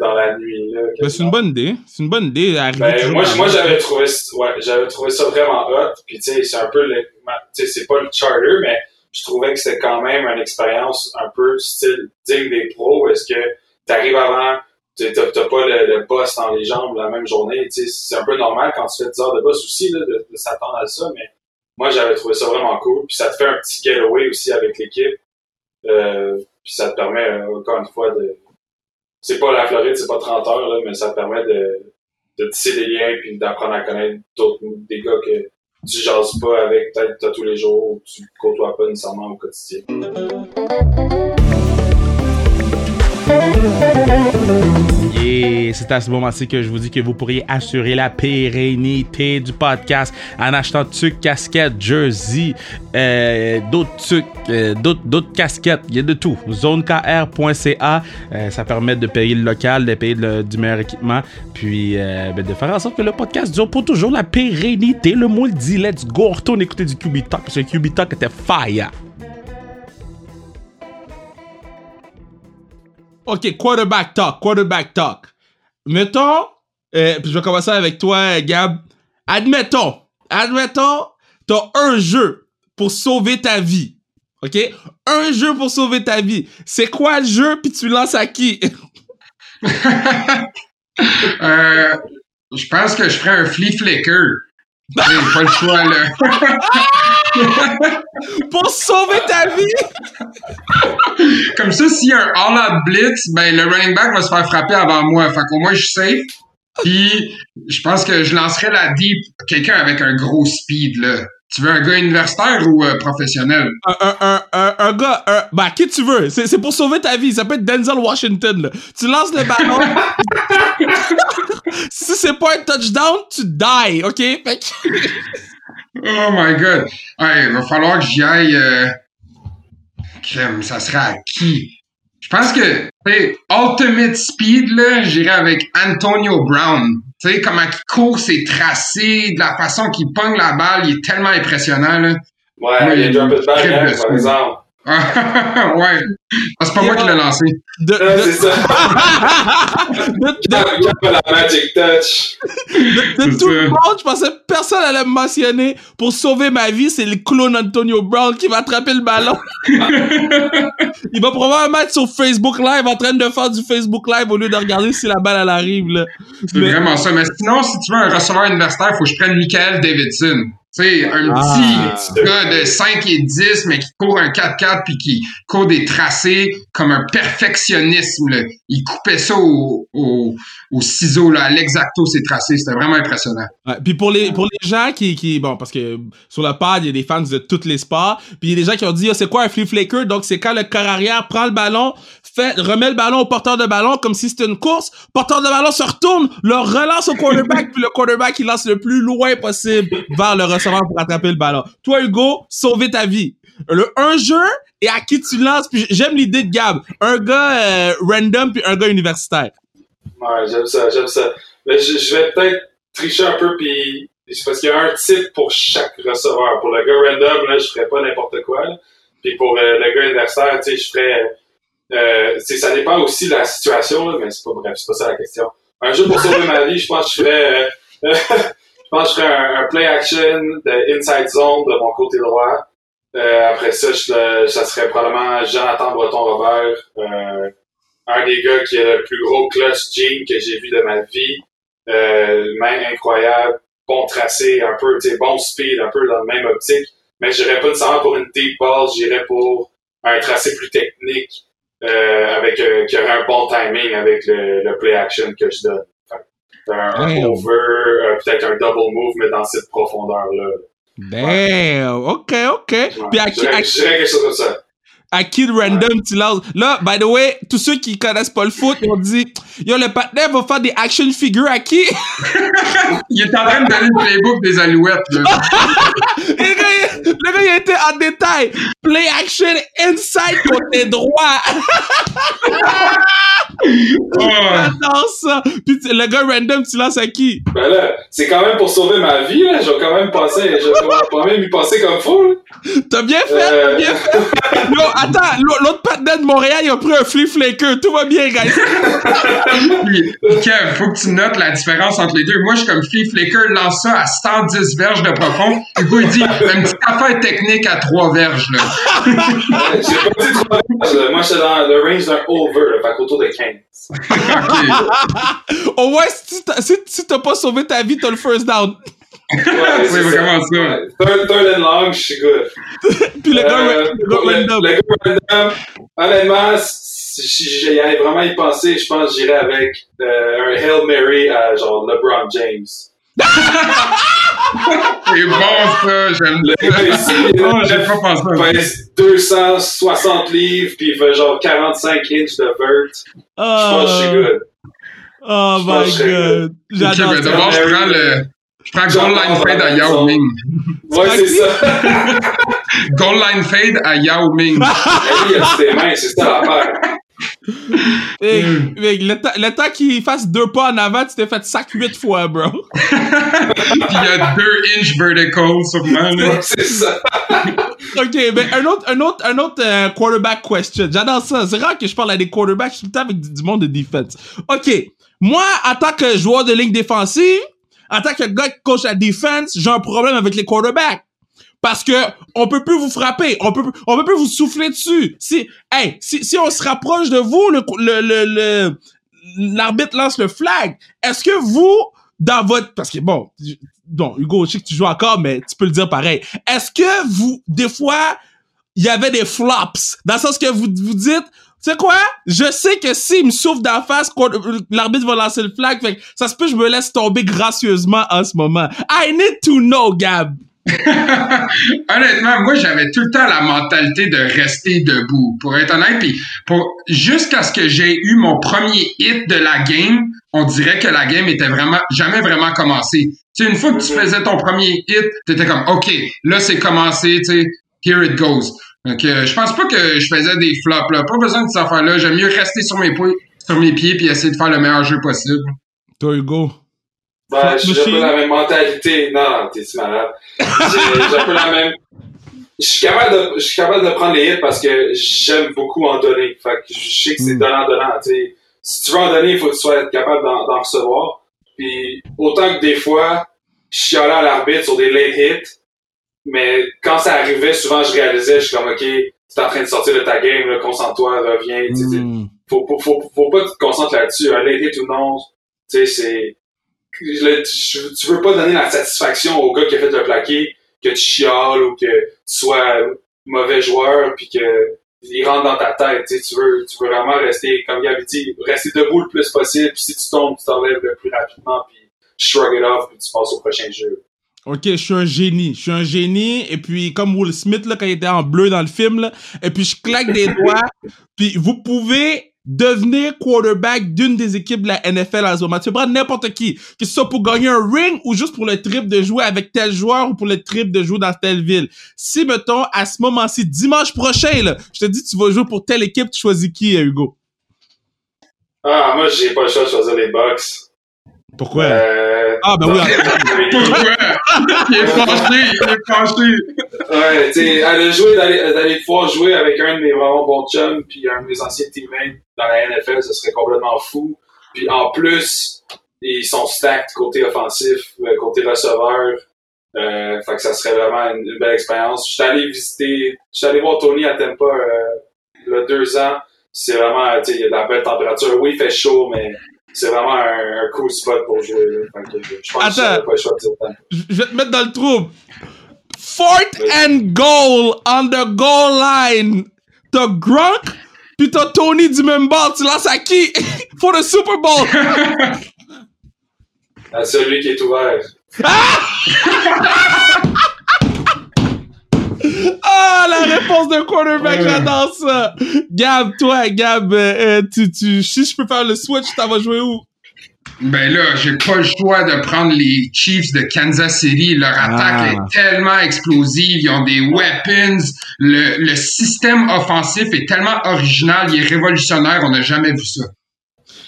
dans la nuit. Là, c'est une bonne idée. C'est une bonne idée. Ben, moi, moi j'avais trouvé, ouais, j'avais trouvé ça vraiment hot. Puis tu sais, c'est un peu, le, c'est pas le charter, mais je trouvais que c'était quand même une expérience un peu style digne des pros. Est-ce que t'arrives avant, t'as pas le, boss dans les jambes la même journée. C'est un peu normal quand tu fais 10 heures de boss aussi là, de, s'attendre à ça, mais moi j'avais trouvé ça vraiment cool. Puis ça te fait un petit getaway aussi avec l'équipe. Euh, puis ça te permet encore une fois de c'est pas la Floride, c'est pas 30 heures, là, mais ça permet de, de tisser des liens puis d'apprendre à connaître d'autres des gars que tu jases pas avec peut-être tous les jours ou tu côtoies pas nécessairement au quotidien. Et c'est à ce moment-ci que je vous dis que vous pourriez assurer la pérennité du podcast en achetant tucs, casquettes, jersey, euh, d'autres tucs, euh, d'autres, casquettes. Il y a de tout. Zonekr.ca, euh, ça permet de payer le local, de payer du meilleur équipement, puis ben, de faire en sorte que le podcast dure pour toujours la pérennité. Le mot le dit, let's go, retourne écouter du QB Talk parce que le QB Talk était fire. OK, quarterback talk, quarterback talk. Mettons, euh, puis je vais commencer avec toi, Gab. Admettons, admettons, t'as un jeu pour sauver ta vie. OK? Un jeu pour sauver ta vie. C'est quoi le jeu, puis tu lances à qui? *laughs* euh, je pense que je ferais un flea flicker. J'ai pas le choix, là. *laughs* pour sauver ta vie? Comme ça, s'il y a un all-out blitz, ben, le running back va se faire frapper avant moi. Fait qu'au moins, je sais. Puis, je pense que je lancerais la deep quelqu'un avec un gros speed, là. Tu veux un gars universitaire ou euh, professionnel? Un, un, un, un, gars, un, bah, qui tu veux? C'est, c'est pour sauver ta vie. Ça peut être Denzel Washington, là. Tu lances le ballon. *laughs* si c'est pas un touchdown, tu die, OK? Fait que... *laughs* oh my god. Ouais, il va falloir que j'y aille. Euh... Ça sera à qui? Je pense que, tu Ultimate Speed, là, j'irais avec Antonio Brown. Tu sais, comment il court ses tracés, de la façon qu'il pogne la balle, il est tellement impressionnant, là. Ouais, Moi, il y a un peu de balle, par exemple. *laughs* ouais. Ah, c'est pas moi qui l'ai lancé. De, de... c'est ça. *laughs* de, de... la magic touch. De, tout le monde, je pensais que personne allait me mentionner. Pour sauver ma vie, c'est le clone Antonio Brown qui va attraper le ballon. *laughs* Il va probablement être sur Facebook Live en train de faire du Facebook Live au lieu de regarder si la balle elle arrive. Là. C'est Mais... vraiment ça. Mais sinon, si tu veux un receveur universitaire, il faut que je prenne Michael Davidson. Tu sais, un ah, petit gars de 5 et 10, mais qui court un 4-4 puis qui court des tracés comme un perfectionnisme. Là. Il coupait ça au, au, au ciseau, là, à l'exacto, ses tracés. C'était vraiment impressionnant. Ouais, puis pour les, pour les gens qui, qui, bon, parce que sur le pad, il y a des fans de tous les sports, puis il y a des gens qui ont dit, oh, c'est quoi un flip flaker? Donc, c'est quand le corps arrière prend le ballon, fait, remet le ballon au porteur de ballon comme si c'était une course, porteur de ballon se retourne, le relance au quarterback, *laughs* puis le quarterback, il lance le plus loin possible vers le receveur pour attraper le ballon. Toi, Hugo, sauver ta vie. Le, un jeu et à qui tu lances, puis j'aime l'idée de Gab. Un gars euh, random puis un gars universitaire. Ouais, j'aime ça, j'aime ça. Mais je, vais peut-être tricher un peu puis parce qu'il y a un type pour chaque receveur. Pour le gars random, là, je ferais pas n'importe quoi. Puis pour euh, le gars universitaire, tu sais, je ferais euh, ça dépend aussi de la situation, là, mais c'est pas bref, c'est pas ça la question. Un jeu pour sauver ma vie, je pense que je ferais, *laughs* je pense que je ferais un, un, play action de inside zone de mon côté droit. Euh, après ça, je, ça serait probablement Jonathan Breton-Robert, euh, un des gars qui a le plus gros clutch jean que j'ai vu de ma vie. Euh, main incroyable, bon tracé, un peu, bon speed, un peu dans le même optique. Mais j'irais pas nécessairement pour une deep ball, j'irais pour un tracé plus technique euh, avec euh, qui aurait un bon timing avec le, le play action que je donne. Un, over, euh, peut-être un double move, mais dans cette profondeur-là. Damn, ok, ok. Ouais, Puis à, je, dirais, je dirais quelque chose comme ça à Kid Random, tu lances. Là, by the way, tous ceux qui connaissent pas le foot, ils ont dit, yo, le partenaire va faire des action figures à qui? *laughs* il est en train de donner le playbook des alouettes, là. *laughs* le, gars, le gars, il a été en détail. Play action inside côté droit. *laughs* J'adore ça. Puis le gars random, tu lances à qui? Ben là, c'est quand même pour sauver ma vie, là. Je vais quand même penser, je vais quand même y penser comme fou, T'as bien fait, euh... t'as bien fait. Yo, attends, l'autre partenaire de Montréal, il a pris un flip flaker. Tout va bien, guys. *laughs* Kev, faut que tu notes la différence entre les deux. Moi, je suis comme flip flaker, lance ça à 110 verges de profond. Hugo, il dit, une petite affaire technique à 3 verges, là. J'ai pas dit 3 verges, Moi, j'étais dans le range d'un over, là, fait autour de 15. *laughs* okay. *laughs* Au moins, si t'as pas sauvé ta vie, t'as le first down. Ouais, c'est vraiment ça. Third, third and long, je suis good. *laughs* Puis le gars, euh, le gars random. Le, gars random, honnêtement, si j'allais vraiment y penser, je pense que j'irais avec euh, un Hail Mary à genre LeBron James. *laughs* c'est bon ça, j'aime le *laughs* oh, j'ai pas pensé. Il pèse 260 livres, puis il fait genre 45 inches de vert. Oh. Je pense que je suis good. Oh my god. J'adore D'abord, je prends le, je prends Goal Line Fade à Yao Ming. Ouais, c'est ça. Goal Line Fade à Yao Ming. il a ses mains, c'est ça l'affaire. Hey, le, le, temps qu'il fasse deux pas en avant, tu t'es fait sac huit fois, bro. *laughs* Puis il y a deux inches vertical sûrement. Ouais, c'est ça. ok, ben un autre, un autre, un autre uh, quarterback question. J'adore ça. C'est rare que je parle à des quarterbacks tout le temps avec du, du monde de defense. Ok, moi, en tant que joueur de ligne défensive, en tant que gars qui coach la défense, j'ai un problème avec les quarterbacks. parce que on peut plus vous frapper, on peut on peut plus vous souffler dessus. Si hey, si, si on se rapproche de vous, le le le l'arbitre lance le flag. Est-ce que vous dans votre parce que bon, bon Hugo, je sais que tu joues encore mais tu peux le dire pareil. Est-ce que vous des fois il y avait des flops? Dans le sens que vous vous dites c'est quoi? Je sais que s'il me souffle d'en face, l'arbitre va lancer le flag. Fait ça se peut que je me laisse tomber gracieusement en ce moment. I need to know, Gab. *laughs* Honnêtement, moi, j'avais tout le temps la mentalité de rester debout. Pour être honnête, puis pour jusqu'à ce que j'ai eu mon premier hit de la game, on dirait que la game était vraiment jamais vraiment commencé. Tu sais, une fois que tu faisais ton premier hit, t'étais comme, OK, là, c'est commencé, tu sais, here it goes. Donc, je pense pas que je faisais des flops, là. Pas besoin de cette affaire-là. J'aime mieux rester sur mes, sur mes pieds puis essayer de faire le meilleur jeu possible. Toi, Hugo? Ben, j'ai un peu la même mentalité. Non, t'es malade? J'ai un peu la même. Je suis capable de, je suis capable de prendre les hits parce que j'aime beaucoup en donner. Fait que je sais que c'est hmm. donnant-donnant. Si tu veux en donner, il faut que tu sois capable d'en recevoir. Puis, autant que des fois, je suis allé à l'arbitre sur des late hits, mais quand ça arrivait, souvent, je réalisais, je suis comme, OK, tu es en train de sortir de ta game, concentre-toi, reviens. Mm. Faut, faut, faut, faut, pas te concentrer là-dessus. Un late hit ou non, tu sais, c'est... Tu veux pas donner la satisfaction au gars qui a fait le plaqué que tu chiales ou que tu sois mauvais joueur puis que il rentre dans ta tête. Tu veux, tu veux vraiment rester, comme il avait dit, rester debout le plus possible. Puis si tu tombes, tu t'enlèves le plus rapidement puis shrug it off puis tu passes au prochain jeu. Ok, je suis un génie. Je suis un génie. Et puis, comme Will Smith, là, quand il était en bleu dans le film, là, et puis je claque des doigts. Puis, vous pouvez devenir quarterback d'une des équipes de la NFL à ce moment. Tu prendre n'importe qui. Que ce soit pour gagner un ring ou juste pour le trip de jouer avec tel joueur ou pour le trip de jouer dans telle ville. Si, mettons, à ce moment-ci, dimanche prochain, là, je te dis, tu vas jouer pour telle équipe, tu choisis qui, Hugo? Ah, moi, j'ai pas le choix de choisir les Bucks. Pourquoi? Euh, ah, ben oui. Pourquoi? il est *laughs* fâché, il est fâché. Ouais, tu sais, aller jouer, d'aller pouvoir jouer avec un de mes vraiment bons chums, puis un de mes anciens teammates dans la NFL, ce serait complètement fou. Puis en plus, ils sont stacked côté offensif, euh, côté receveur. Euh, fait que ça serait vraiment une, belle expérience. Je suis allé visiter, je suis allé voir Tony à Tampa euh, il y a deux ans. C'est vraiment, tu sais, il y a de la belle température. Oui, il fait chaud, mais c'est vraiment un, cool spot pour jouer. je pense Attends, que pas je vais te mettre dans le trou. Fourth and goal on the goal line. T'as Gronk, puis t'as Tony du même bord. Tu lances à qui? *laughs* For the Super Bowl. *laughs* à celui qui est ouvert. Ah! *laughs* Ah, la réponse d'un quarterback, j'adore ça. Gab, toi, Gab, euh, euh, tu, tu, si je peux faire le switch, t'en vas jouer où? Ben là, j'ai pas le choix de prendre les Chiefs de Kansas City. Leur attaque ah. est tellement explosive. Ils ont des weapons. Le, le système offensif est tellement original. Il est révolutionnaire. On n'a jamais vu ça.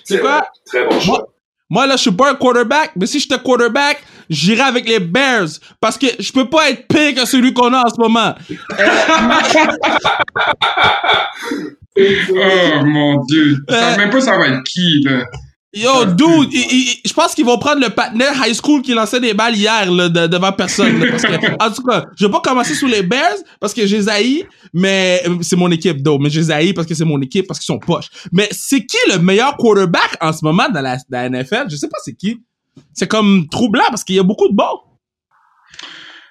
C'est quoi? Très bon choix. Moi, moi, là, je suis pas un quarterback, mais si j'étais quarterback, j'irais avec les Bears parce que je peux pas être pire que celui qu'on a en ce moment. *laughs* oh mon dieu. Je sais même pas ça va être qui, là. Yo, dude, je pense qu'ils vont prendre le partenaire high school qui lançait des balles hier là, devant personne. parce que, *laughs* en tout cas, je vais pas commencer sous les Bears parce que j'ai zaï, mais c'est mon équipe d'eau. Mais j'ai parce que c'est mon équipe parce qu'ils sont poches. Mais c'est qui le meilleur quarterback en ce moment dans la, dans la NFL? Je sais pas c'est qui. C'est comme troublant parce qu'il y a beaucoup de bons.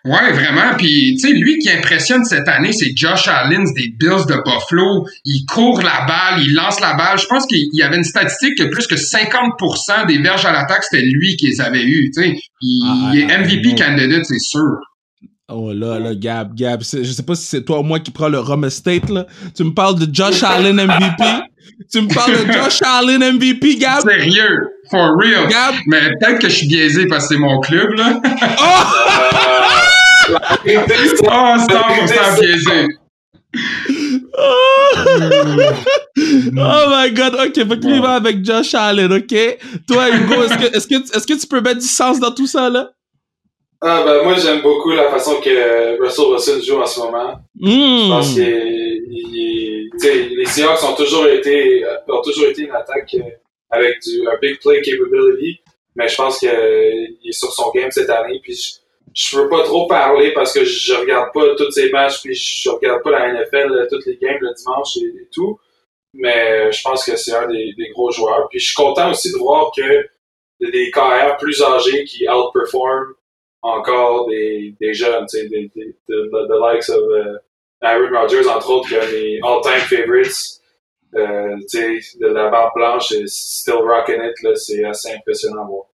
Ouais, vraiment. Puis, tu sais, lui qui impressionne cette année, c'est Josh Allen des Bills de Buffalo. Il court la balle, il lance la balle. Je pense qu'il y avait une statistique que plus que 50% des verges à l'attaque, c'était lui qui les avait eues. Tu sais, il, ah, est ah, MVP ah, candidate, c'est sûr. Oh là, là, Gab, Gab, je sais pas si c'est toi ou moi qui prends le Rum Estate, là. Tu me parles de Josh Allen MVP. tu me parles de Josh Allen MVP, Gab. Sérieux, for real? Gab. Mais peut-être que je suis biaisé parce que c'est mon club, là. Oh! *laughs* oh, 100% biaisé. *laughs* oh my god, ok, faut que tu vas avec Josh Allen, ok? Toi, Hugo, est-ce que, est-ce, que, est-ce que tu peux mettre du sens dans tout ça, là? Ah, ben, moi, j'aime beaucoup la façon que Russell Wilson joue en ce moment. Je pense que les Seahawks ont toujours été, ont toujours été une attaque euh, avec du, un big play capability, mais je pense qu'il est sur son game cette année, puis je veux pas trop parler parce que je regarde pas tous ces matchs puis je regarde pas la NFL euh, toutes les games le dimanche et, tout. Mais je pense que c'est un des, gros joueurs. Puis je suis content aussi de voir que des carrières plus âgés qui outperforment encore des, des jeunes, tu sais, des, des, the, likes of uh, Aaron Rodgers, entre autres, qui a des all-time favorites. Euh, tu sais, de la barre blanche et still rocking it, là, c'est assez impressionnant à voir.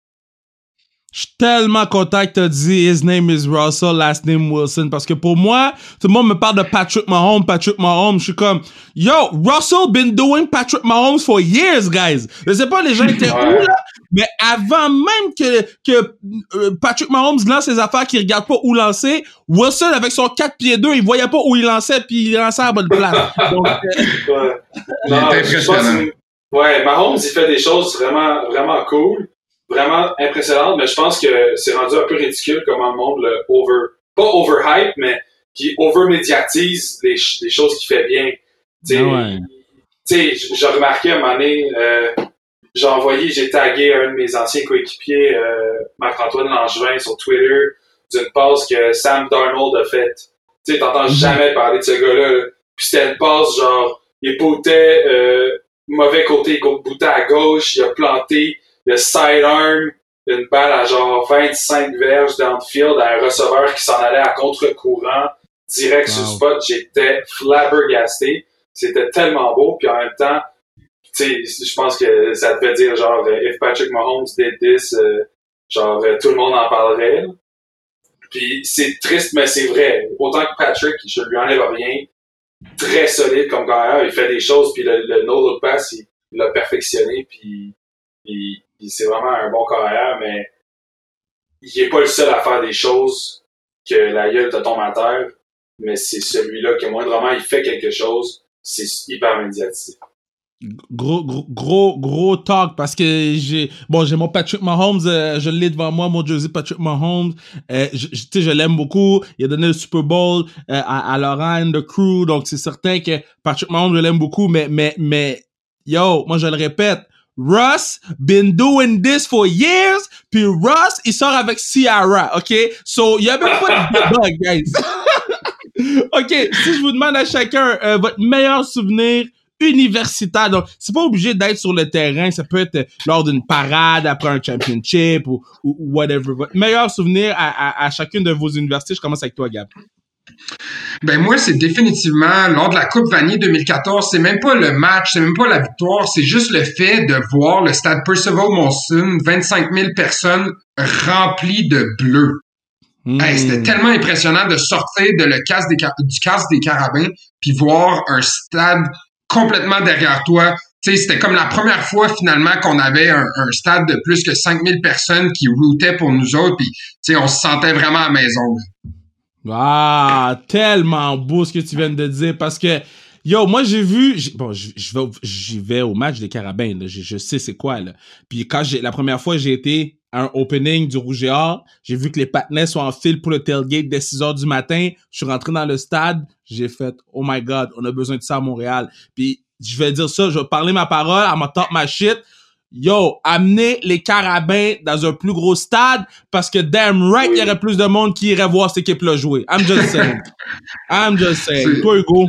Je suis tellement content que t'as dit his name is Russell, last name Wilson, parce que pour moi, tout le monde me parle de Patrick Mahomes, Patrick Mahomes, je suis comme, yo, Russell been doing Patrick Mahomes for years, guys. Je sais pas, les gens étaient où, là, mais avant même que, que euh, Patrick Mahomes lance ses affaires qu'il regarde pas où lancer, Wilson, avec son 4 pieds 2, il voyait pas où il lançait, puis il lançait à la bonne place. *laughs* Donc, euh, ouais. Non, ouais, Mahomes, il fait des choses vraiment, vraiment cool vraiment impressionnante, mais je pense que c'est rendu un peu ridicule comment le monde le over, pas overhype, mais qui over-médiatise les, choses qu'il fait bien. Tu sais, ah j'ai remarqué à un moment donné, euh, j'ai envoyé, j'ai tagué un de mes anciens coéquipiers, euh, Marc-Antoine Langevin, sur Twitter, d'une passe que Sam Darnold a faite. Tu sais, t'entends mhm. jamais parler de ce gars-là. Puis c'était une passe, genre, il boutait euh, mauvais côté, il boutait à gauche, il a planté, le sidearm, une balle à genre 25 verges downfield à un receveur qui s'en allait à contre-courant, direct sur sur spot. J'étais flabbergasté. C'était tellement beau. Puis en même temps, je pense que ça devait dire genre, euh, if Patrick Mahomes did this, euh, genre, euh, tout le monde en parlerait. Puis c'est triste, mais c'est vrai. Autant que Patrick, je lui enlève rien. Très solide comme carrière. Il fait des choses, puis le, le no-look pass, il l'a perfectionné, puis c'est vraiment un bon carrière, mais il est pas le seul à faire des choses que la gueule te tombe à terre, mais c'est celui-là qui, moindrement, il fait quelque chose, c'est hyper médiatisé. Gros, gros, gros, talk parce que j'ai, bon, j'ai mon Patrick Mahomes, euh, je l'ai devant moi, mon Jersey Patrick Mahomes. Euh, je, tu sais, je l'aime beaucoup. Il a donné le Super Bowl euh, à, à Laurent, The Crew, donc c'est certain que Patrick Mahomes, je l'aime beaucoup, mais, mais, mais, yo, moi je le répète, Russ been doing this for years, puis Russ, il sort avec Ciara, OK? So, il y a même pas de bug, guys. *laughs* OK, si je vous demande à chacun euh, votre meilleur souvenir universitaire, donc c'est pas obligé d'être sur le terrain, ça peut être lors d'une parade après un championship ou, ou, whatever. Votre meilleur souvenir à, à, à chacune de vos universités, je commence avec toi, Gab. Ben moi, c'est définitivement lors de la Coupe Vanier 2014, c'est même pas le match, c'est même pas la victoire, c'est juste le fait de voir le stade Percival Monson, 25 000 personnes remplies de bleu. Hmm. c'était tellement impressionnant de sortir de le des, du casse des carabins puis voir un stade complètement derrière toi. c'était comme la première fois finalement qu'on avait un, stade de plus que 5000 personnes qui routaient pour nous autres puis on se sentait vraiment à la maison. Ah, tellement beau ce que tu viens de dire parce que Yo, moi j'ai vu, bon, j'y vais, au match des Carabins, je, sais c'est quoi là. Puis quand j'ai la première fois j'ai été à un opening du Rouge et Or, j'ai vu que les patinets sont en file pour le tailgate dès 6 heures du matin. Je suis rentré dans le stade, j'ai fait oh my god, on a besoin de ça à Montréal. Puis je vais dire ça, je vais parler ma parole, à ma top ma shit yo, amener les carabins dans un plus gros stade parce que damn right, il y aurait plus de monde qui irait voir cette équipe-là jouer. I'm just saying. I'm just saying. Toi, Hugo?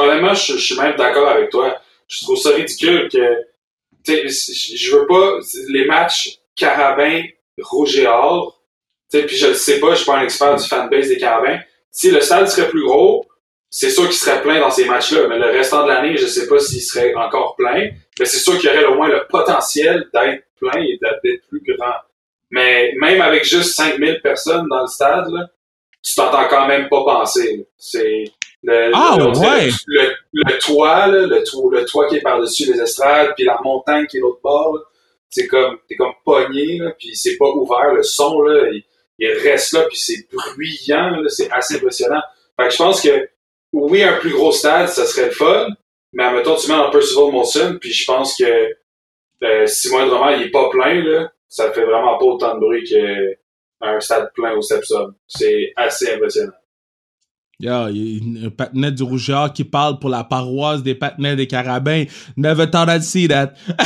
honnêtement, je, suis même d'accord avec toi. Je trouve ça ridicule que, tu sais, je veux pas les matchs carabins rouge et or. Tu sais, puis je le sais pas, je suis pas un expert du fanbase des carabins. Si le stade serait plus gros, c'est sûr qu'il serait plein dans ces matchs-là, mais le restant de l'année, je sais pas s'il serait encore plein. Mais c'est sûr qu'il y aurait au moins le potentiel d'être plein et d'être plus grand. Mais même avec juste 5000 personnes dans le stade, là, tu t'entends quand même pas penser. C'est le, ah, ouais. le, toit, là, le, toit, le toit qui est par-dessus les estrades, puis la montagne qui est l'autre bord, c'est comme t'es comme pogné, là, puis c'est pas ouvert. Le son, là, il, il reste là, puis c'est bruyant, c'est assez impressionnant. Fait que je pense que oui, un plus gros stade, ça serait le fun, mais admettons, tu mets un Percival Molson, puis je pense que euh, si moindrement il est pas plein, là, ça fait vraiment pas autant de bruit qu'un stade plein au Stepson. C'est assez impressionnant. Yeah, il y a un patinet du rougeur qui parle pour la paroisse des patinets des carabins. Never thought I'd see that. *laughs*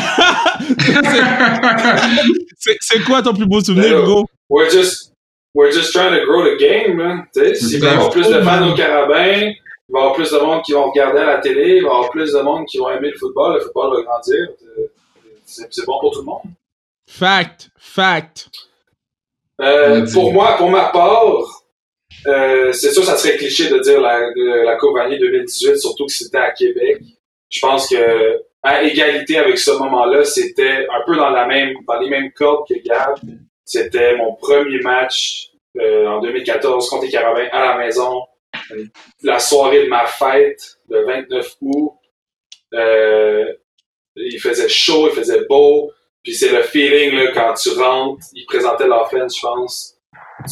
c'est quoi ton plus beau souvenir, Hugo? We're just, we're just trying to grow the game. Sais, S'il y avoir plus de fans au carabin, il va y avoir plus de monde qui vont regarder à la télé, il va y avoir plus de monde qui vont aimer le football, le football va grandir. C'est bon pour tout le monde. Fact, fact. Euh, pour moi, pour ma part, euh, c'est sûr, ça serait cliché de dire la, de, la Coupe Vanier 2018, surtout que c'était à Québec. Je pense que à égalité avec ce moment-là, c'était un peu dans la même, dans les mêmes cordes que Gab. C'était mon premier match euh, en 2014 contre les Carabins à la maison. La soirée de ma fête, le 29 août. Euh, il faisait chaud, il faisait beau. Puis c'est le feeling là, quand tu rentres. Il présentait l'offense, je pense.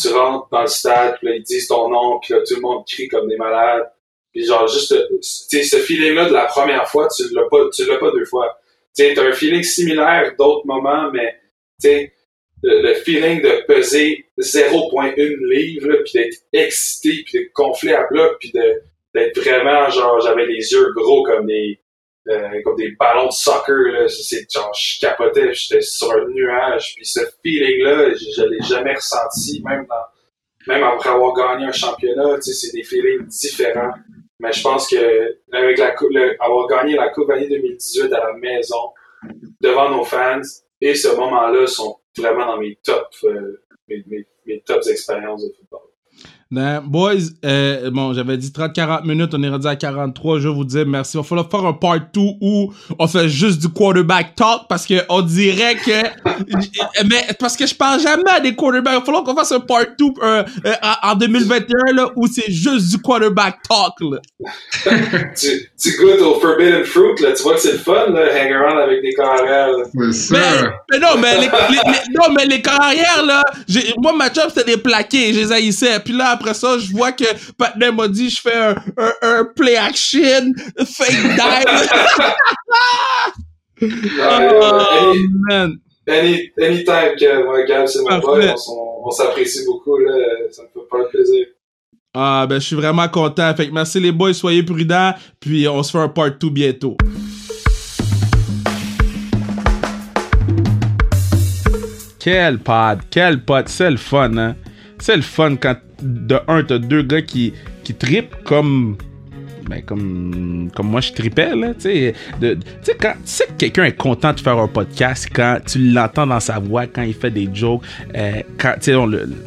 Tu rentres dans le stade, puis là, ils disent ton nom, puis là, tout le monde crie comme des malades. Puis genre, juste, tu sais, ce feeling-là de la première fois, tu l'as pas, tu l'as pas deux fois. Tu sais, t'as un feeling similaire d'autres moments, mais, tu sais, le, feeling de peser 0.1 livre, puis d'être excité, puis de gonfler à bloc, puis d'être vraiment, genre, j'avais les yeux gros comme des, euh, comme des ballons de soccer, là. C'est, genre, je capotais, j'étais sur un nuage, puis ce feeling-là, je, je l'ai jamais ressenti, même dans, même après avoir gagné un championnat, tu sais, c'est des feelings différents. Mais je pense que avec la coupe, le- avoir gagné la Coupe année 2018 à la maison, devant nos fans, et ce moment-là sont vraiment dans mes top, euh, mes, mes, mes tops expériences de football. Ben, boys, euh, bon, j'avais dit 30-40 minutes, on est rendu à 43. Je vous dis merci. Il va falloir faire un part 2 où on fait juste du quarterback talk parce que on dirait que. *laughs* mais parce que je parle jamais à des quarterbacks. Il va falloir qu'on fasse un part 2 euh, euh, en en 2021 là, où c'est juste du quarterback talk. Là. *laughs* tu, tu goûtes au Forbidden Fruit, là, tu vois que c'est le fun, là, hang around avec des carrières. Mais, mais non, mais les, les- les- non, mais les carrières, là, moi, ma job, c'était des plaqués, je les haïssais. Puis là, après ça, je vois que Patner m'a dit, je fais un, un, un play action, fake dive. Ah, *laughs* oh, any, man. any, anytime que moi, Gab, c'est mon boy, on s'apprécie beaucoup, là, ça me fait pas plaisir. Ah, ben, je suis vraiment content. Fait que merci les boys, soyez prudents. Puis on se fait un part 2 bientôt. Quel pod, quel pod, c'est le fun, hein. C'est le fun quand, de un, t'as deux gars qui, qui tripent comme. Ben, comme, comme moi je tripais, là, tu sais. quand, tu sais que quelqu'un est content de faire un podcast quand tu l'entends dans sa voix, quand il fait des jokes, euh, tu sais,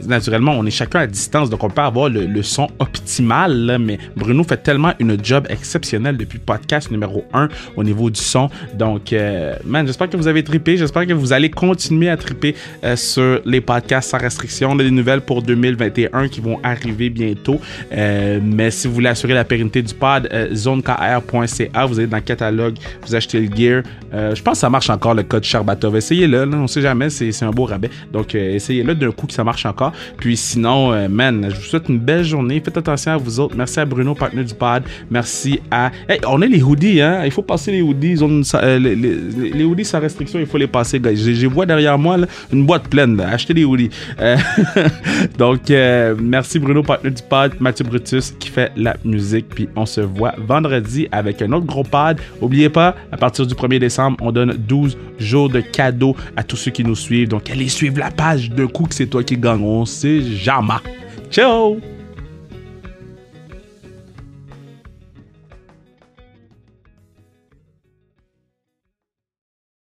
naturellement, on est chacun à distance, donc on peut avoir le, le son optimal, mais Bruno fait tellement une job exceptionnelle depuis podcast numéro 1 au niveau du son. Donc, euh, man, j'espère que vous avez trippé, j'espère que vous allez continuer à tripper euh, sur les podcasts sans restriction. On a des nouvelles pour 2021 qui vont arriver bientôt. Mais si vous voulez assurer la pérennité du pod, euh, zonekr.ca, vous allez dans le catalogue, vous achetez le gear. Euh, je pense que ça marche encore le code Charbatov. Essayez-le, on sait jamais, c'est un beau rabais. Donc, euh, essayez-le d'un coup que ça marche encore. Puis sinon, man, je vous souhaite une belle journée. Faites attention à vous autres. Merci à Bruno, partenaire du pod. Merci à. Hey, on a les hoodies, hein. Il faut passer les hoodies. Les, hoodies sans restriction, il faut les passer, guys. Je, vois derrière moi une boîte pleine. Là. Achetez des hoodies. *laughs* Donc, merci Bruno, partenaire du pod. Mathieu Brutus qui fait la musique. Puis on se vendredi avec un autre gros pod. Oubliez pas, à partir du 1er décembre, on donne 12 jours de cadeaux à tous ceux qui nous suivent. Donc, allez suivre la page d'un coup c'est toi qui gagne. On sait jamais. Ciao!